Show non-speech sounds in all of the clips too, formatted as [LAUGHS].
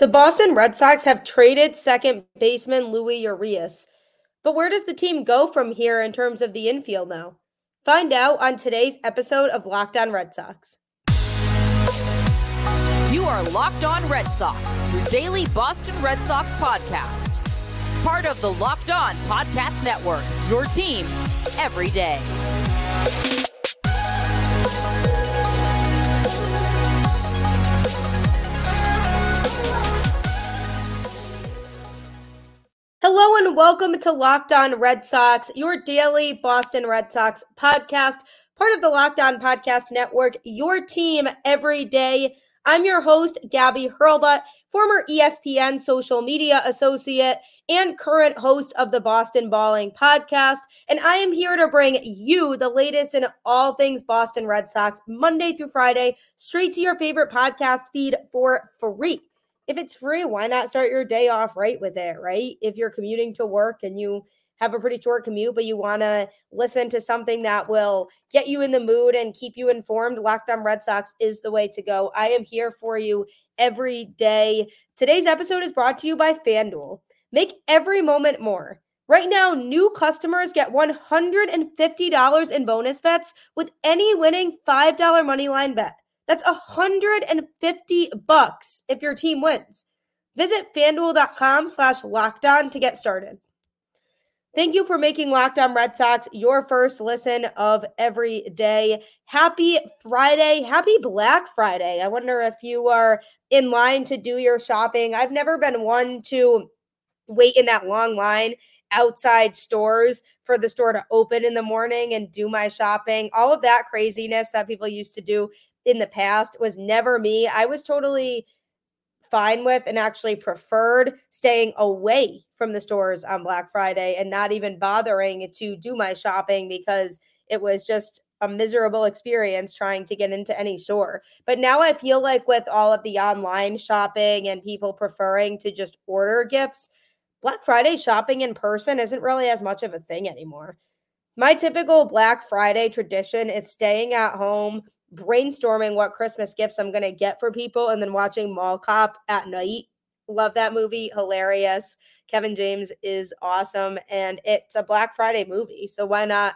The Boston Red Sox have traded second baseman Luis Urías. But where does the team go from here in terms of the infield now? Find out on today's episode of Locked On Red Sox. You are Locked On Red Sox, your daily Boston Red Sox podcast. Part of the Locked On Podcast Network, your team every day. Hello and welcome to Locked On Red Sox, your daily Boston Red Sox podcast, part of the Locked On Podcast Network, your team every day. I'm your host, Gabby Hurlbut, former ESPN social media associate and current host of the Boston Balling podcast. And I am here to bring you the latest in all things Boston Red Sox, Monday through Friday, straight to your favorite podcast feed for free if it's free, why not start your day off right with it, right? If you're commuting to work and you have a pretty short commute, but you want to listen to something that will get you in the mood and keep you informed, Locked On Red Sox is the way to go. I am here for you every day. Today's episode is brought to you by FanDuel. Make every moment more. Right now, new customers get $150 in bonus bets with any winning $5 money line bet. That's 150 bucks if your team wins. Visit fanduel.com slash locked on to get started. Thank you for making Locked On Red Sox your first listen of every day. Happy Friday. Happy Black Friday. I wonder if you are in line to do your shopping. I've never been one to wait in that long line outside stores for the store to open in the morning and do my shopping. All of that craziness that people used to do in the past was never me. I was totally fine with and actually preferred staying away from the stores on Black Friday and not even bothering to do my shopping because it was just a miserable experience trying to get into any store. But now I feel like with all of the online shopping and people preferring to just order gifts, Black Friday shopping in person isn't really as much of a thing anymore. My typical Black Friday tradition is staying at home, brainstorming what Christmas gifts I'm going to get for people and then watching Mall Cop at night. Love that movie. Hilarious. Kevin James is awesome. And it's a Black Friday movie. So why not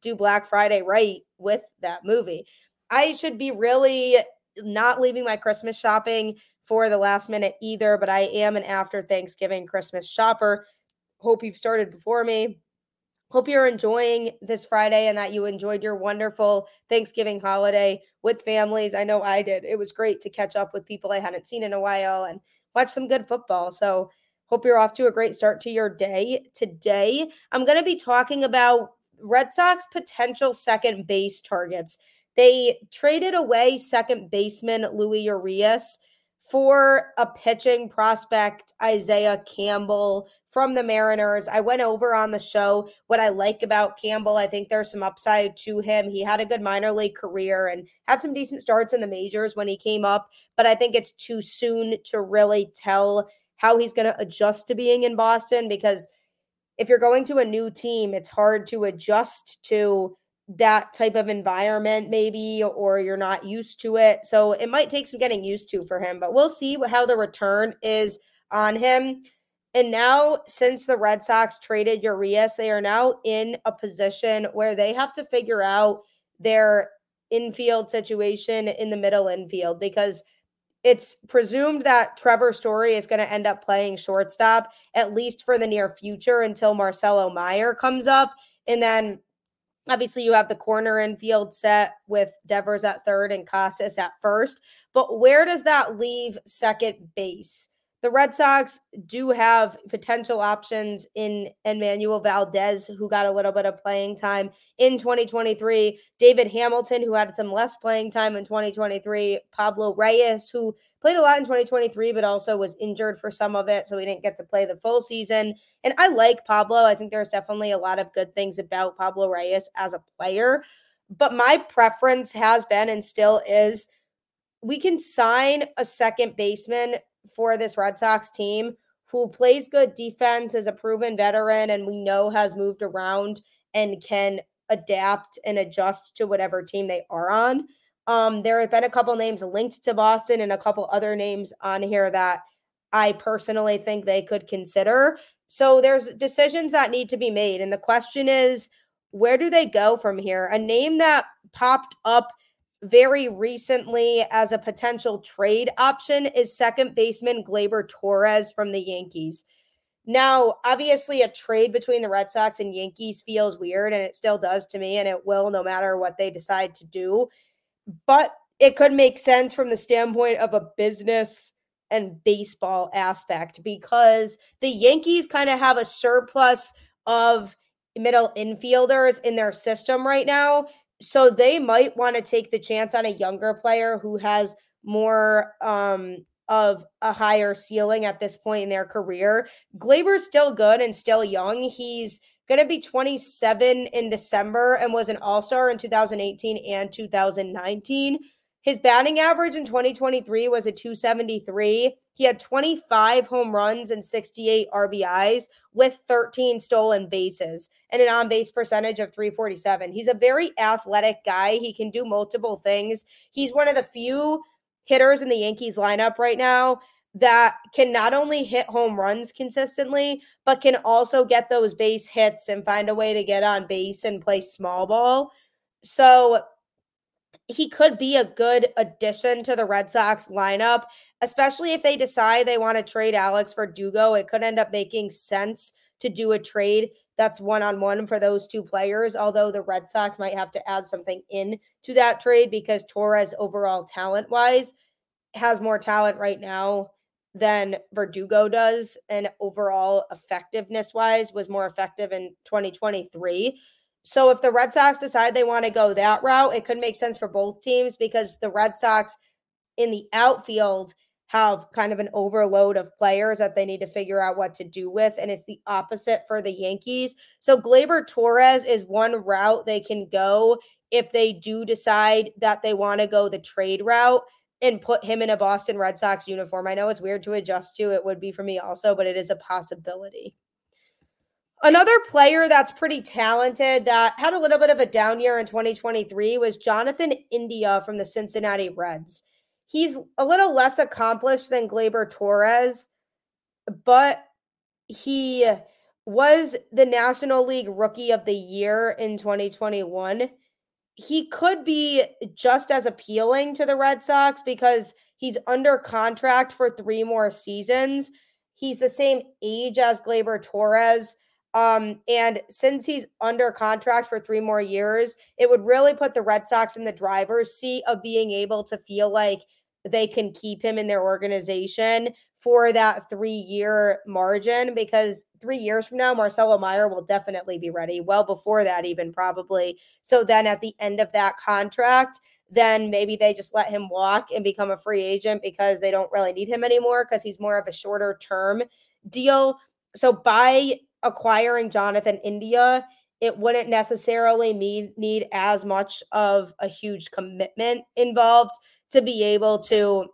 do Black Friday right with that movie? I should be really not leaving my Christmas shopping for the last minute either, but I am an after Thanksgiving Christmas shopper. Hope you've started before me. Hope you're enjoying this Friday and that you enjoyed your wonderful Thanksgiving holiday with families. I know I did. It was great to catch up with people I hadn't seen in a while and watch some good football. So, hope you're off to a great start to your day. Today, I'm going to be talking about Red Sox potential second base targets. They traded away second baseman Luis Urías for a pitching prospect, Isaiah Campbell from the Mariners. I went over on the show what I like about Campbell. I think there's some upside to him. He had a good minor league career and had some decent starts in the majors when he came up, but I think it's too soon to really tell how he's going to adjust to being in Boston because if you're going to a new team, it's hard to adjust to that type of environment maybe or you're not used to it so it might take some getting used to for him but we'll see how the return is on him and now since the red sox traded urias they are now in a position where they have to figure out their infield situation in the middle infield because it's presumed that Trevor Story is going to end up playing shortstop at least for the near future until Marcelo Meyer comes up and then Obviously, you have the corner infield set with Devers at third and Casas at first. But where does that leave second base? The Red Sox do have potential options in Enmanuel Valdez, who got a little bit of playing time in 2023. David Hamilton, who had some less playing time in 2023. Pablo Reyes, who played a lot in 2023, but also was injured for some of it. So he didn't get to play the full season. And I like Pablo. I think there's definitely a lot of good things about Pablo Reyes as a player. But my preference has been and still is we can sign a second baseman for this Red Sox team who plays good defense, is a proven veteran, and we know has moved around and can adapt and adjust to whatever team they are on. Um, there have been a couple names linked to Boston and a couple other names on here that I personally think they could consider. So there's decisions that need to be made. And the question is, where do they go from here? A name that popped up very recently as a potential trade option is second baseman Gleyber Torres from the Yankees. Now, obviously, a trade between the Red Sox and Yankees feels weird, and it still does to me, and it will no matter what they decide to do. But it could make sense from the standpoint of a business and baseball aspect because the Yankees kind of have a surplus of middle infielders in their system right now. So they might want to take the chance on a younger player who has more um, of a higher ceiling at this point in their career. Gleyber's still good and still young. He's going to be 27 in December and was an all star in 2018 and 2019. His batting average in 2023 was a 273. He had 25 home runs and 68 RBIs with 13 stolen bases and an on base percentage of 347. He's a very athletic guy. He can do multiple things. He's one of the few hitters in the Yankees lineup right now that can not only hit home runs consistently, but can also get those base hits and find a way to get on base and play small ball. So he could be a good addition to the Red Sox lineup, especially if they decide they want to trade Alex Verdugo. It could end up making sense to do a trade that's one on one for those two players, although the Red Sox might have to add something in to that trade because Torres, overall talent wise, has more talent right now than Verdugo does, and overall effectiveness wise was more effective in 2023. So if the Red Sox decide they want to go that route, it could make sense for both teams because the Red Sox in the outfield have kind of an overload of players that they need to figure out what to do with. And it's the opposite for the Yankees. So Gleyber Torres is one route they can go if they do decide that they want to go the trade route and put him in a Boston Red Sox uniform. I know it's weird to adjust to, it would be for me also, but it is a possibility. Another player that's pretty talented that had a little bit of a down year in 2023 was Jonathan India from the Cincinnati Reds. He's a little less accomplished than Gleyber Torres, but he was the National League Rookie of the Year in 2021. He could be just as appealing to the Red Sox because he's under contract for three more seasons. He's the same age as Gleyber Torres um, and since he's under contract for three more years, it would really put the Red Sox in the driver's seat of being able to feel like they can keep him in their organization for that three year margin because three years from now, Marcelo Meyer will definitely be ready, well before that, even probably. So then at the end of that contract, then maybe they just let him walk and become a free agent because they don't really need him anymore because he's more of a shorter term deal. So by acquiring Jonathan India, it wouldn't necessarily need, need as much of a huge commitment involved to be able to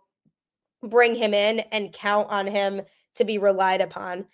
bring him in and count on him to be relied upon.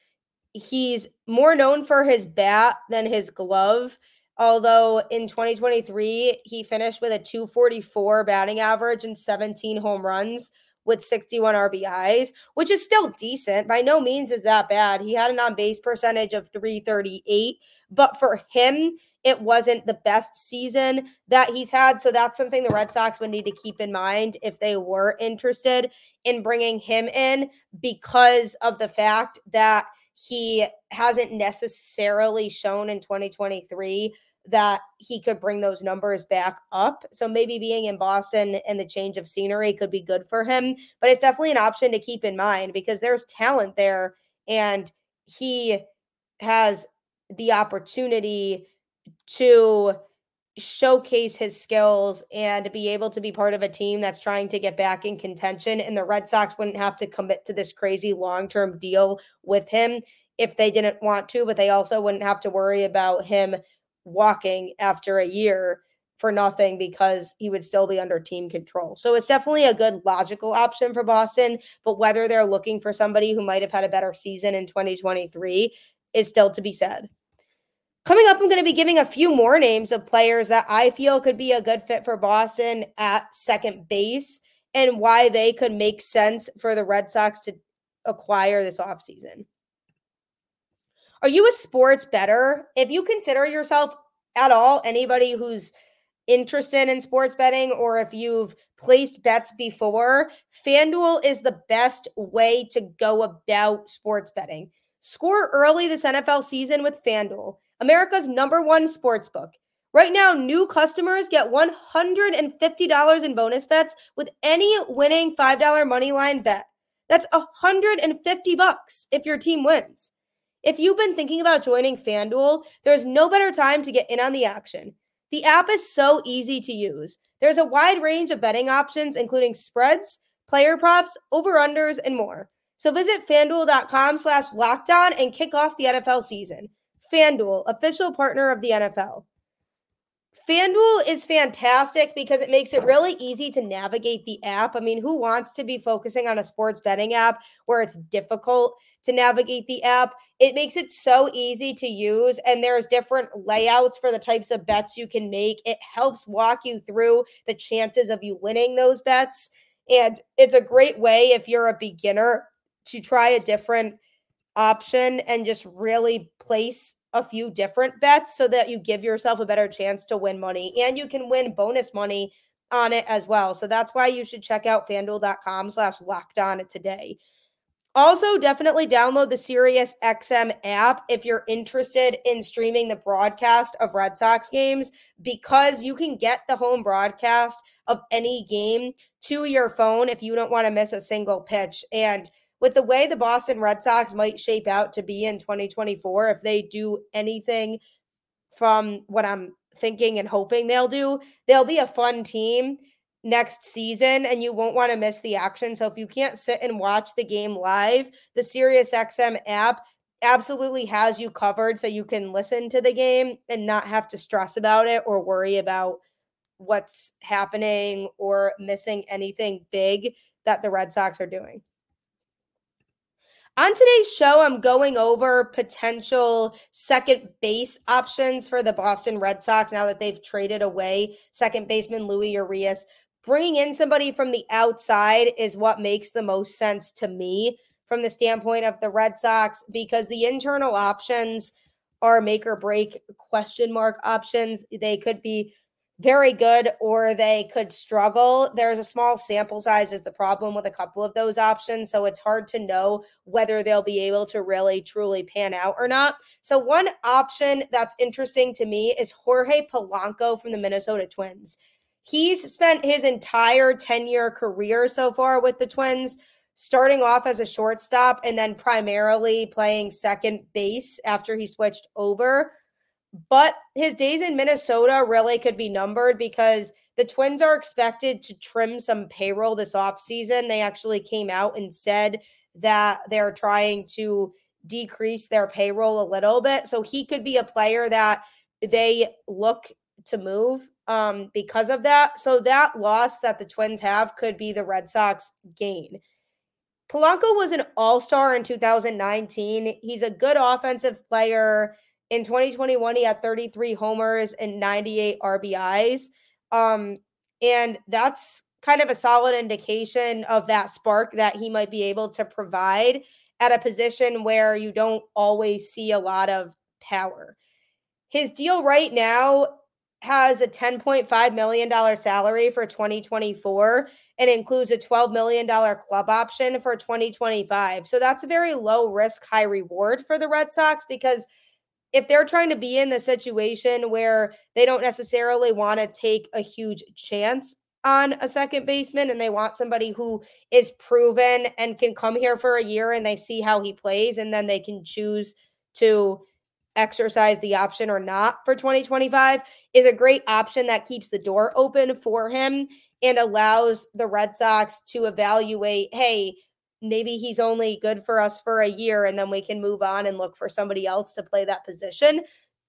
He's more known for his bat than his glove. Although in 2023, he finished with a 244 batting average and 17 home runs with 61 RBIs, which is still decent. By no means is that bad. He had an on base percentage of 338, but for him, it wasn't the best season that he's had. So that's something the Red Sox would need to keep in mind if they were interested in bringing him in because of the fact that he hasn't necessarily shown in 2023 that he could bring those numbers back up. So maybe being in Boston and the change of scenery could be good for him, but it's definitely an option to keep in mind because there's talent there and he has the opportunity to showcase his skills and be able to be part of a team that's trying to get back in contention and the Red Sox wouldn't have to commit to this crazy long-term deal with him if they didn't want to, but they also wouldn't have to worry about him walking after a year for nothing because he would still be under team control. So it's definitely a good logical option for Boston, but whether they're looking for somebody who might have had a better season in 2023 is still to be said. Coming up, I'm going to be giving a few more names of players that I feel could be a good fit for Boston at second base and why they could make sense for the Red Sox to acquire this offseason. Are you a sports better? If you consider yourself at all anybody who's interested in sports betting or if you've placed bets before, FanDuel is the best way to go about sports betting. Score early this NFL season with FanDuel, America's number one sports book. Right now, new customers get $150 in bonus bets with any winning $5 money line bet. That's 150 bucks if your team wins. If you've been thinking about joining FanDuel, there's no better time to get in on the action. The app is so easy to use. There's a wide range of betting options, including spreads, player props, over-unders, and more. So visit fanduel.com slash locked on and kick off the NFL season. FanDuel, official partner of the NFL. FanDuel is fantastic because it makes it really easy to navigate the app. I mean, who wants to be focusing on a sports betting app where it's difficult to navigate the app? It makes it so easy to use, and there's different layouts for the types of bets you can make. It helps walk you through the chances of you winning those bets. And it's a great way if you're a beginner to try a different option and just really place a few different bets so that you give yourself a better chance to win money and you can win bonus money on it as well. So that's why you should check out fanduel.com slash locked on today. Also, definitely download the Sirius XM app if you're interested in streaming the broadcast of Red Sox games because you can get the home broadcast of any game to your phone if you don't want to miss a single pitch. And with the way the Boston Red Sox might shape out to be in 2024, if they do anything from what I'm thinking and hoping they'll do, they'll be a fun team next season and you won't want to miss the action. So if you can't sit and watch the game live, the SiriusXM app absolutely has you covered so you can listen to the game and not have to stress about it or worry about what's happening or missing anything big that the Red Sox are doing. On today's show, I'm going over potential second base options for the Boston Red Sox now that they've traded away second baseman Luis Urías. Bringing in somebody from the outside is what makes the most sense to me from the standpoint of the Red Sox because the internal options are make or break question mark options. They could be very good or they could struggle. There's a small sample size is the problem with a couple of those options, so it's hard to know whether they'll be able to really truly pan out or not. So one option that's interesting to me is Jorge Polanco from the Minnesota Twins. He's spent his entire 10-year career so far with the Twins starting off as a shortstop and then primarily playing second base after he switched over but his days in Minnesota really could be numbered because the Twins are expected to trim some payroll this offseason. They actually came out and said that they're trying to decrease their payroll a little bit. So he could be a player that they look to move um, because of that. So that loss that the Twins have could be the Red Sox gain. Polanco was an all star in 2019. He's a good offensive player. In 2021, he had 33 homers and 98 RBIs. Um, and that's kind of a solid indication of that spark that he might be able to provide at a position where you don't always see a lot of power. His deal right now has a $10.5 million salary for 2024 and includes a $12 million club option for 2025. So that's a very low risk, high reward for the Red Sox because – if they're trying to be in the situation where they don't necessarily want to take a huge chance on a second baseman and they want somebody who is proven and can come here for a year and they see how he plays and then they can choose to exercise the option or not for 2025 is a great option that keeps the door open for him and allows the Red Sox to evaluate hey maybe he's only good for us for a year and then we can move on and look for somebody else to play that position.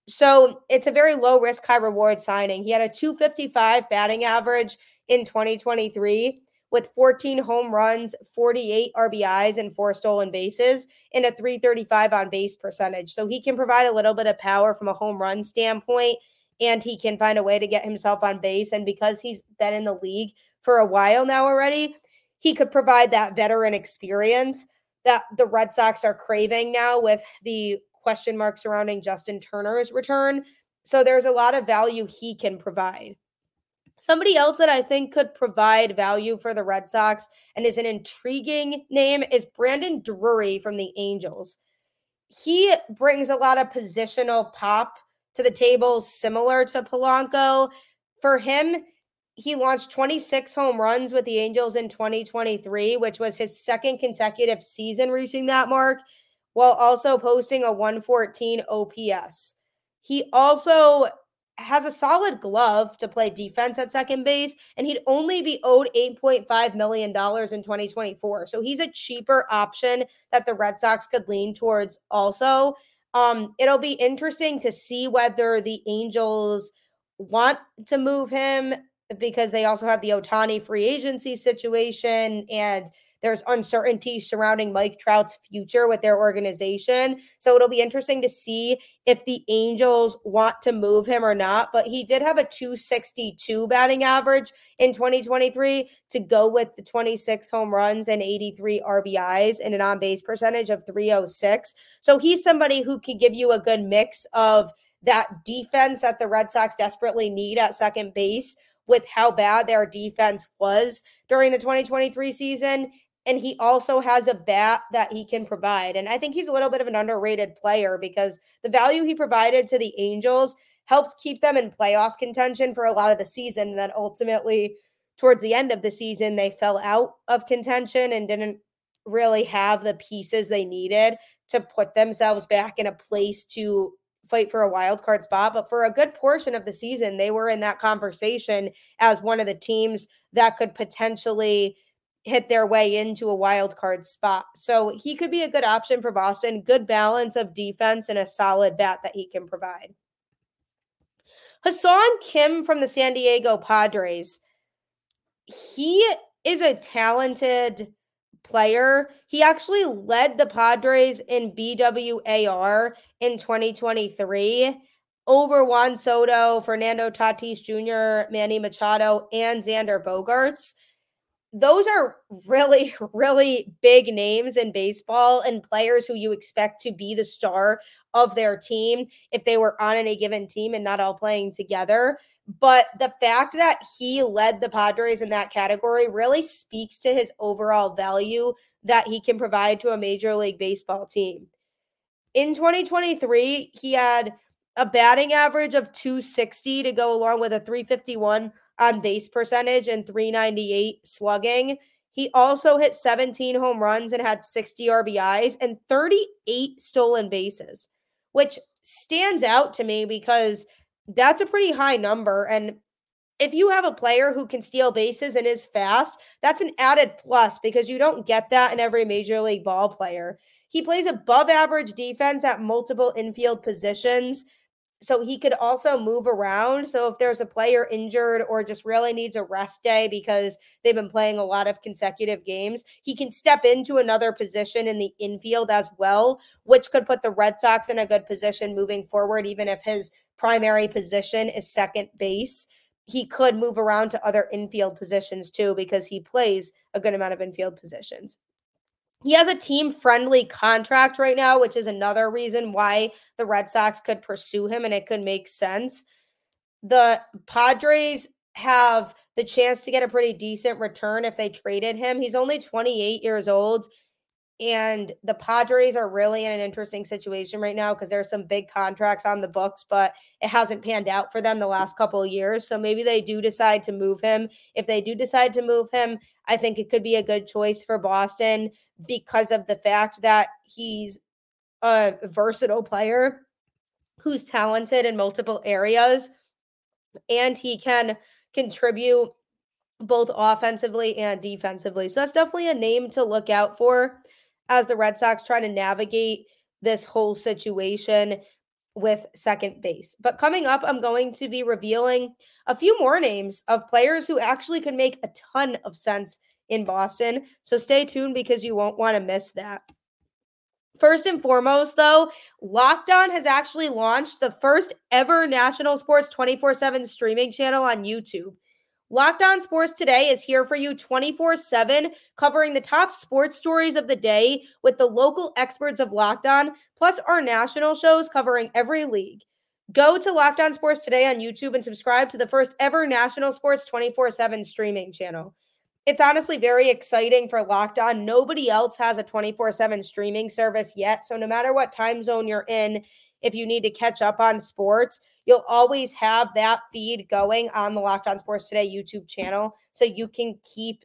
So it's a very low risk, high reward signing. He had a 255 batting average in 2023 with 14 home runs, 48 RBIs, and four stolen bases, and a 335 on base percentage. So he can provide a little bit of power from a home run standpoint, and he can find a way to get himself on base. And because he's been in the league for a while now already, he could provide that veteran experience. that the Red Sox are craving now with the question mark surrounding Justin Turner's return. So there's a lot of value he can provide. Somebody else that I think could provide value for the Red Sox and is an intriguing name is Brandon Drury from the Angels. He brings a lot of positional pop to the table, similar to Polanco. For him, he launched 26 home runs with the Angels in 2023, which was his second consecutive season reaching that mark, while also posting a 114 OPS. He also has a solid glove to play defense at second base, and he'd only be owed $8.5 million in 2024. So he's a cheaper option that the Red Sox could lean towards also. Um, it'll be interesting to see whether the Angels want to move him because they also have the Ohtani free agency situation and there's uncertainty surrounding Mike Trout's future with their organization. So it'll be interesting to see if the Angels want to move him or not. But he did have a 262 batting average in 2023 to go with the 26 home runs and 83 RBIs and an on base percentage of 306. So he's somebody who can give you a good mix of that defense that the Red Sox desperately need at second base with how bad their defense was during the 2023 season and he also has a bat that he can provide. And I think he's a little bit of an underrated player because the value he provided to the Angels helped keep them in playoff contention for a lot of the season. And then ultimately, towards the end of the season, they fell out of contention and didn't really have the pieces they needed to put themselves back in a place to fight for a wild card spot. But for a good portion of the season, they were in that conversation as one of the teams that could potentially hit their way into a wild card spot. So he could be a good option for Boston, good balance of defense and a solid bat that he can provide. Ha-Seong Kim from the San Diego Padres. He is a talented player. He actually led the Padres in BWAR in 2023 over Juan Soto, Fernando Tatis Jr., Manny Machado, and Xander Bogaerts those are really, [LAUGHS] really big names in baseball and players who you expect to be the star of their team if they were on any given team and not all playing together. But the fact that he led the Padres in that category really speaks to his overall value that he can provide to a Major League Baseball team. In 2023, he had a batting average of 260 to go along with a 351 on base percentage and 398 slugging. He also hit 17 home runs and had 60 RBIs and 38 stolen bases, which stands out to me because that's a pretty high number. And if you have a player who can steal bases and is fast, that's an added plus because you don't get that in every major league ball player. He plays above average defense at multiple infield positions so he could also move around. So if there's a player injured or just really needs a rest day because they've been playing a lot of consecutive games, he can step into another position in the infield as well, which could put the Red Sox in a good position moving forward, even if his primary position is second base. He could move around to other infield positions too because he plays a good amount of infield positions. He has a team friendly contract right now, which is another reason why the Red Sox could pursue him and it could make sense. The Padres have the chance to get a pretty decent return if they traded him. He's only 28 years old. And the Padres are really in an interesting situation right now because there's some big contracts on the books, but it hasn't panned out for them the last couple of years. So maybe they do decide to move him. If they do decide to move him, I think it could be a good choice for Boston because of the fact that he's a versatile player who's talented in multiple areas and he can contribute both offensively and defensively. So that's definitely a name to look out for as the Red Sox try to navigate this whole situation with second base. But coming up, I'm going to be revealing a few more names of players who actually can make a ton of sense in Boston. So stay tuned because you won't want to miss that. First and foremost, though, Locked On has actually launched the first ever national sports 24 7 streaming channel on YouTube. Locked On Sports Today is here for you 24 7, covering the top sports stories of the day with the local experts of Locked On, plus our national shows covering every league. Go to Locked On Sports Today on YouTube and subscribe to the first ever national sports 24 7 streaming channel. It's honestly very exciting for Locked On. Nobody else has a 24 7 streaming service yet. So, no matter what time zone you're in, if you need to catch up on sports, you'll always have that feed going on the Locked On Sports Today YouTube channel so you can keep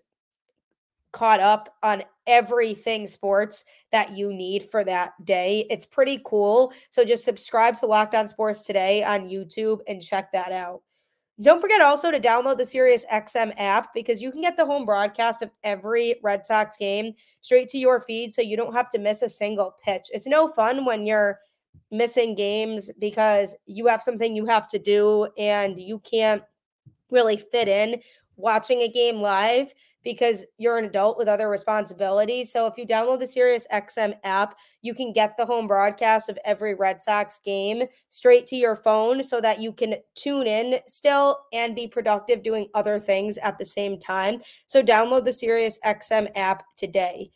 caught up on everything sports that you need for that day. It's pretty cool. So just subscribe to Locked On Sports Today on YouTube and check that out. Don't forget also to download the Sirius XM app because you can get the home broadcast of every Red Sox game straight to your feed so you don't have to miss a single pitch. It's no fun when you're missing games because you have something you have to do and you can't really fit in watching a game live because you're an adult with other responsibilities. So if you download the Sirius XM app, you can get the home broadcast of every Red Sox game straight to your phone so that you can tune in still and be productive doing other things at the same time. So download the Sirius XM app today.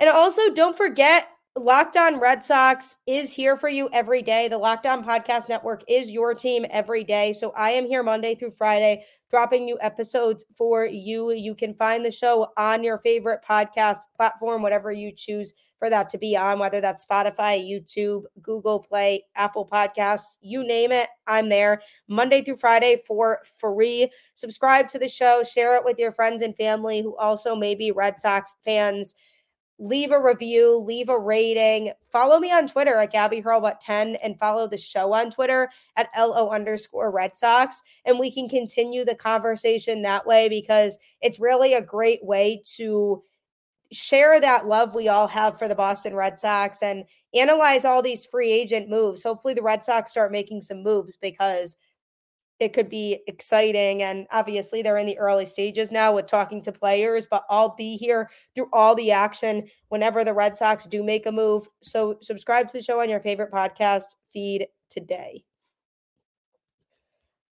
And also don't forget Locked On Red Sox is here for you every day. The Locked On Podcast Network is your team every day. So I am here Monday through Friday, dropping new episodes for you. You can find the show on your favorite podcast platform, whatever you choose for that to be on, whether that's Spotify, YouTube, Google Play, Apple Podcasts, you name it, I'm there Monday through Friday for free. Subscribe to the show, share it with your friends and family who also may be Red Sox fans leave a review, leave a rating. Follow me on Twitter at Gabby Hurlbut 10 and follow the show on Twitter at LO underscore Red Sox. And we can continue the conversation that way because it's really a great way to share that love we all have for the Boston Red Sox and analyze all these free agent moves. Hopefully, the Red Sox start making some moves because it could be exciting. And obviously, they're in the early stages now with talking to players, but I'll be here through all the action whenever the Red Sox do make a move. So, subscribe to the show on your favorite podcast feed today.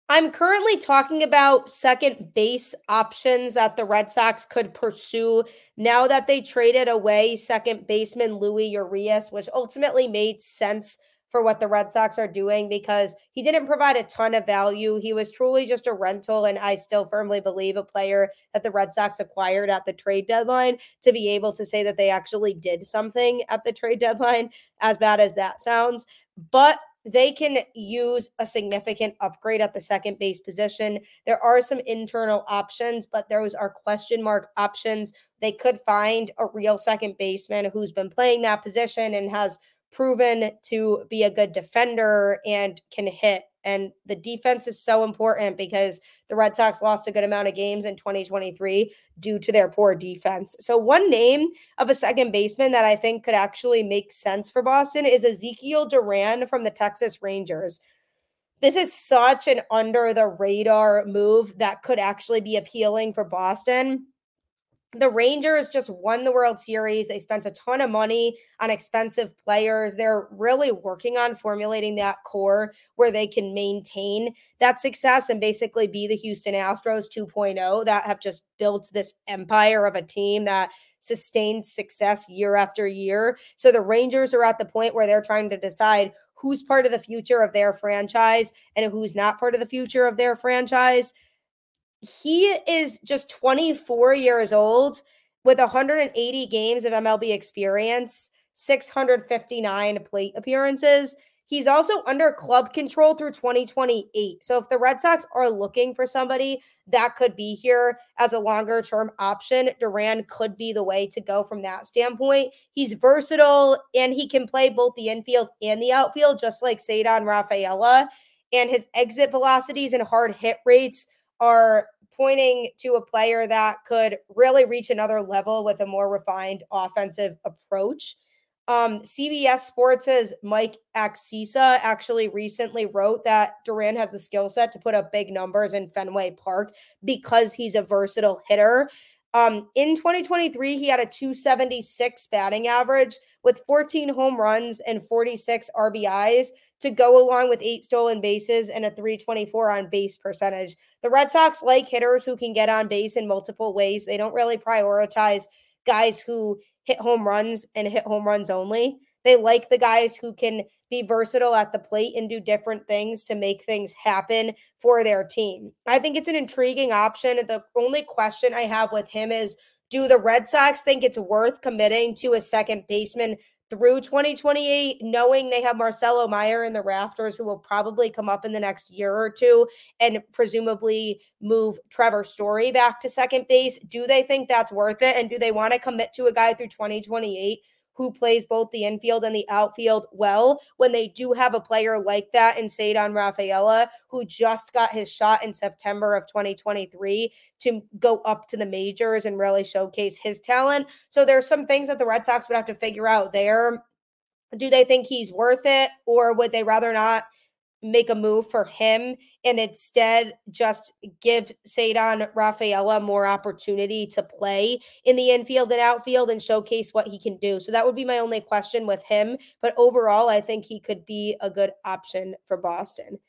I'm currently talking about second base options that the Red Sox could pursue now that they traded away second baseman Luis Urías, which ultimately made sense for what the Red Sox are doing because he didn't provide a ton of value. He was truly just a rental, and I still firmly believe a player that the Red Sox acquired at the trade deadline to be able to say that they actually did something at the trade deadline, as bad as that sounds. But they can use a significant upgrade at the second base position. There are some internal options, but those are question mark options. They could find a real second baseman who's been playing that position and has proven to be a good defender and can hit. And the defense is so important because the Red Sox lost a good amount of games in 2023 due to their poor defense. So, one name of a second baseman that I think could actually make sense for Boston is Ezekiel Duran from the Texas Rangers. This is such an under the radar move that could actually be appealing for Boston the Rangers just won the World Series. They spent a ton of money on expensive players. They're really working on formulating that core where they can maintain that success and basically be the Houston Astros 2.0 that have just built this empire of a team that sustains success year after year. So the Rangers are at the point where they're trying to decide who's part of the future of their franchise and who's not part of the future of their franchise he is just 24 years old with 180 games of MLB experience, 659 plate appearances. He's also under club control through 2028. So if the Red Sox are looking for somebody that could be here as a longer term option, Duran could be the way to go from that standpoint. He's versatile and he can play both the infield and the outfield, just like Ceddanne Rafaela. And his exit velocities and hard hit rates are pointing to a player that could really reach another level with a more refined offensive approach. Um, CBS Sports' Mike Axisa actually recently wrote that Duran has the skill set to put up big numbers in Fenway Park because he's a versatile hitter. Um, in 2023, he had a 276 batting average with 14 home runs and 46 RBIs to go along with eight stolen bases and a 324 on base percentage. The Red Sox like hitters who can get on base in multiple ways. They don't really prioritize guys who hit home runs and hit home runs only. They like the guys who can be versatile at the plate and do different things to make things happen for their team. I think it's an intriguing option. The only question I have with him is do the Red Sox think it's worth committing to a second baseman through 2028, knowing they have Marcelo Meyer in the rafters, who will probably come up in the next year or two and presumably move Trevor Story back to second base? Do they think that's worth it? And do they want to commit to a guy through 2028 who plays both the infield and the outfield well when they do have a player like that in Ceddanne Rafaela, who just got his shot in September of 2023 to go up to the majors and really showcase his talent. So there's some things that the Red Sox would have to figure out there. Do they think he's worth it, or would they rather not make a move for him and instead just give Ceddanne Rafaela more opportunity to play in the infield and outfield and showcase what he can do. So that would be my only question with him. But overall, I think he could be a good option for Boston.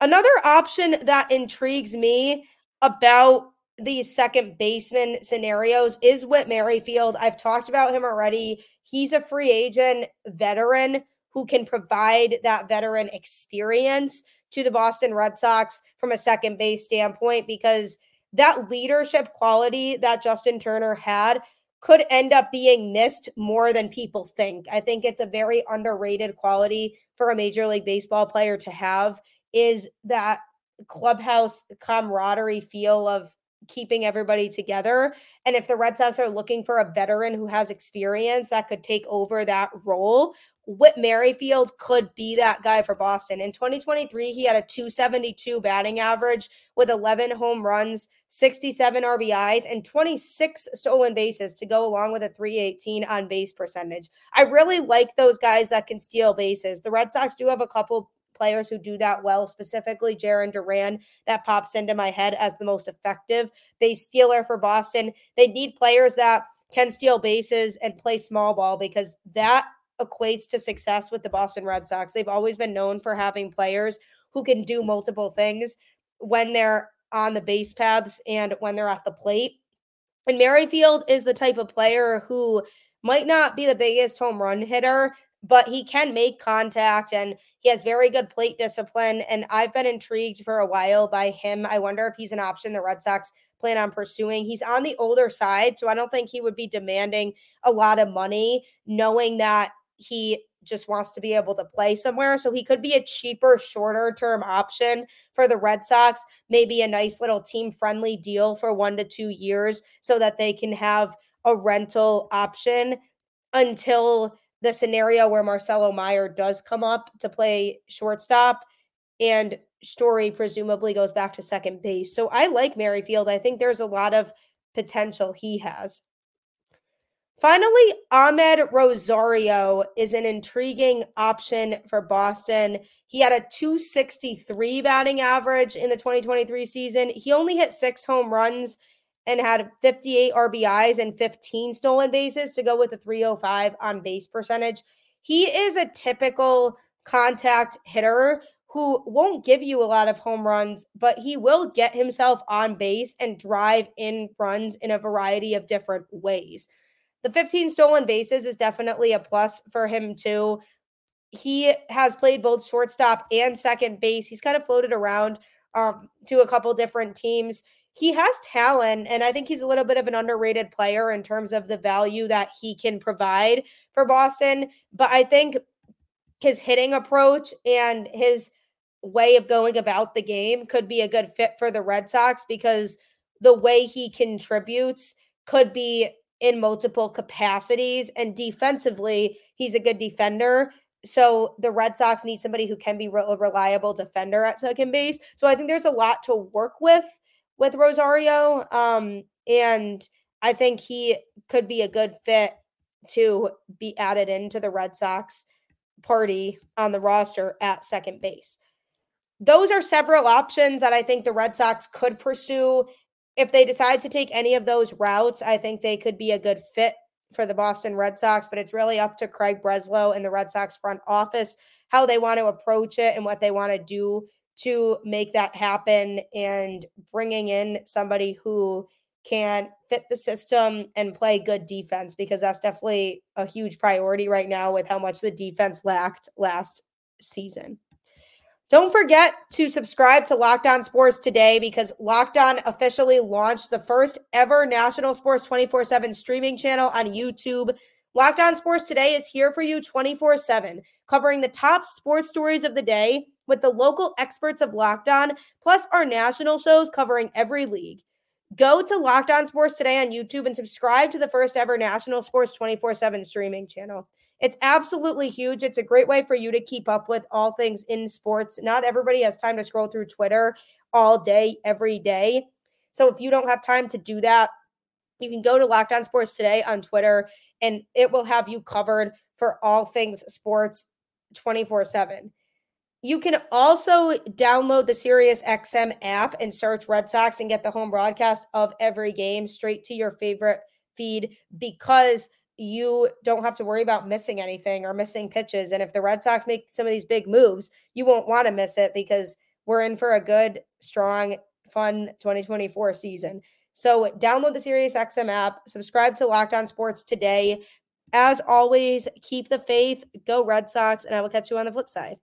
Another option that intrigues me about these second baseman scenarios is Whit Merrifield. I've talked about him already. He's a free agent veteran who can provide that veteran experience to the Boston Red Sox from a second base standpoint because that leadership quality that Justin Turner had could end up being missed more than people think. I think it's a very underrated quality for a major league baseball player to have is that clubhouse camaraderie feel of keeping everybody together. And if the Red Sox are looking for a veteran who has experience that could take over that role, Whit Merrifield could be that guy for Boston. In 2023, he had a 272 batting average with 11 home runs, 67 RBIs, and 26 stolen bases to go along with a 318 on base percentage. I really like those guys that can steal bases. The Red Sox do have a couple players who do that well, specifically Jarren Duran. That pops into my head as the most effective base stealer for Boston. They need players that can steal bases and play small ball because that equates to success with the Boston Red Sox. They've always been known for having players who can do multiple things when they're on the base paths and when they're at the plate. And Merrifield is the type of player who might not be the biggest home run hitter, but he can make contact and he has very good plate discipline. And I've been intrigued for a while by him. I wonder if he's an option the Red Sox plan on pursuing. He's on the older side, so I don't think he would be demanding a lot of money, knowing that he just wants to be able to play somewhere. So he could be a cheaper, shorter term option for the Red Sox, maybe a nice little team friendly deal for one to two years so that they can have a rental option until the scenario where Marcelo Meyer does come up to play shortstop and Story presumably goes back to second base. So I like Merrifield. I think there's a lot of potential he has. Finally, Amed Rosario is an intriguing option for Boston. He had a 263 batting average in the 2023 season. He only hit six home runs and had 58 RBIs and 15 stolen bases to go with the 305 on base percentage. He is a typical contact hitter who won't give you a lot of home runs, but he will get himself on base and drive in runs in a variety of different ways. The 15 stolen bases is definitely a plus for him, too. He has played both shortstop and second base. He's kind of floated around um, to a couple different teams. He has talent, and I think he's a little bit of an underrated player in terms of the value that he can provide for Boston. But I think his hitting approach and his way of going about the game could be a good fit for the Red Sox because the way he contributes could be in multiple capacities. And defensively, he's a good defender. So the Red Sox need somebody who can be a reliable defender at second base. So I think there's a lot to work with with Rosario. Um, and I think he could be a good fit to be added into the Red Sox party on the roster at second base. Those are several options that I think the Red Sox could pursue if they decide to take any of those routes, I think they could be a good fit for the Boston Red Sox, but it's really up to Craig Breslow and the Red Sox front office how they want to approach it and what they want to do to make that happen and bringing in somebody who can fit the system and play good defense because that's definitely a huge priority right now with how much the defense lacked last season. Don't forget to subscribe to Locked On Sports today because Locked On officially launched the first ever national sports 24 7 streaming channel on YouTube. Locked On Sports today is here for you 24 7, covering the top sports stories of the day with the local experts of Locked On, plus our national shows covering every league. Go to Locked On Sports today on YouTube and subscribe to the first ever national sports 24 7 streaming channel. It's absolutely huge. It's a great way for you to keep up with all things in sports. Not everybody has time to scroll through Twitter all day, every day. So if you don't have time to do that, you can go to Locked On Sports today on Twitter and it will have you covered for all things sports 24 7. You can also download the SiriusXM app and search Red Sox and get the home broadcast of every game straight to your favorite feed because you don't have to worry about missing anything or missing pitches. And if the Red Sox make some of these big moves, you won't want to miss it because we're in for a good, strong, fun 2024 season. So download the SiriusXM app, subscribe to Locked On Sports today. As always, keep the faith, go Red Sox, and I will catch you on the flip side.